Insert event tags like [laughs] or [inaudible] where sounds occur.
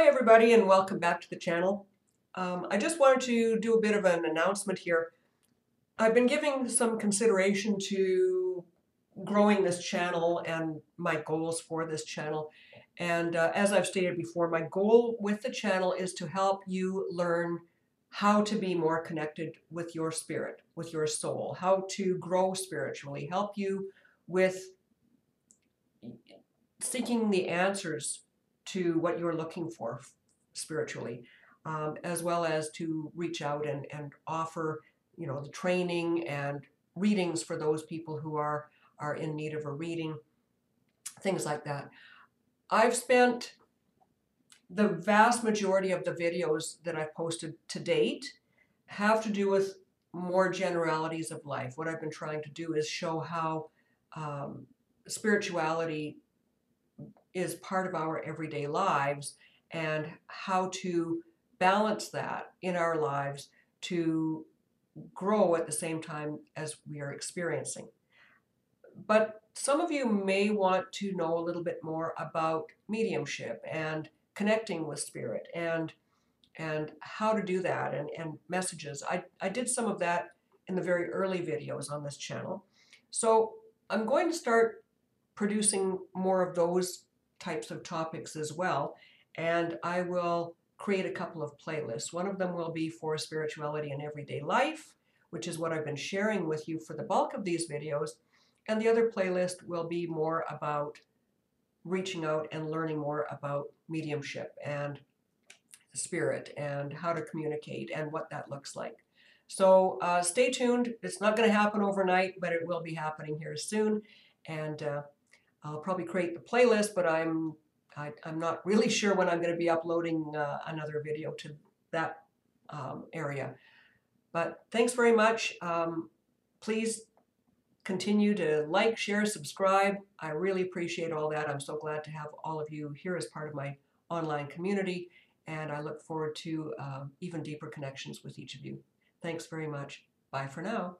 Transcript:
everybody and welcome back to the channel. Um, I just wanted to do a bit of an announcement here. I've been giving some consideration to growing this channel and my goals for this channel. And uh, as I've stated before, my goal with the channel is to help you learn how to be more connected with your spirit, with your soul, how to grow spiritually, help you with seeking the answers to what you're looking for spiritually, um, as well as to reach out and, and offer, you know, the training and readings for those people who are, are in need of a reading, things like that. I've spent the vast majority of the videos that I've posted to date have to do with more generalities of life. What I've been trying to do is show how um, spirituality is part of our everyday lives and how to balance that in our lives to grow at the same time as we are experiencing. But some of you may want to know a little bit more about mediumship and connecting with spirit and and how to do that and, and messages. I, I did some of that in the very early videos on this channel. So I'm going to start producing more of those types of topics as well. And I will create a couple of playlists. One of them will be for spirituality and everyday life, which is what I've been sharing with you for the bulk of these videos. And the other playlist will be more about reaching out and learning more about mediumship and spirit and how to communicate and what that looks like. So uh, stay tuned. It's not going to happen overnight, but it will be happening here soon. And uh, I'll probably create the playlist, but I'm I, am not really [laughs] sure when I'm going to be uploading uh, another video to that um, area. But thanks very much. Um, please continue to like, share, subscribe. I really appreciate all that. I'm so glad to have all of you here as part of my online community, and I look forward to uh, even deeper connections with each of you. Thanks very much. Bye for now.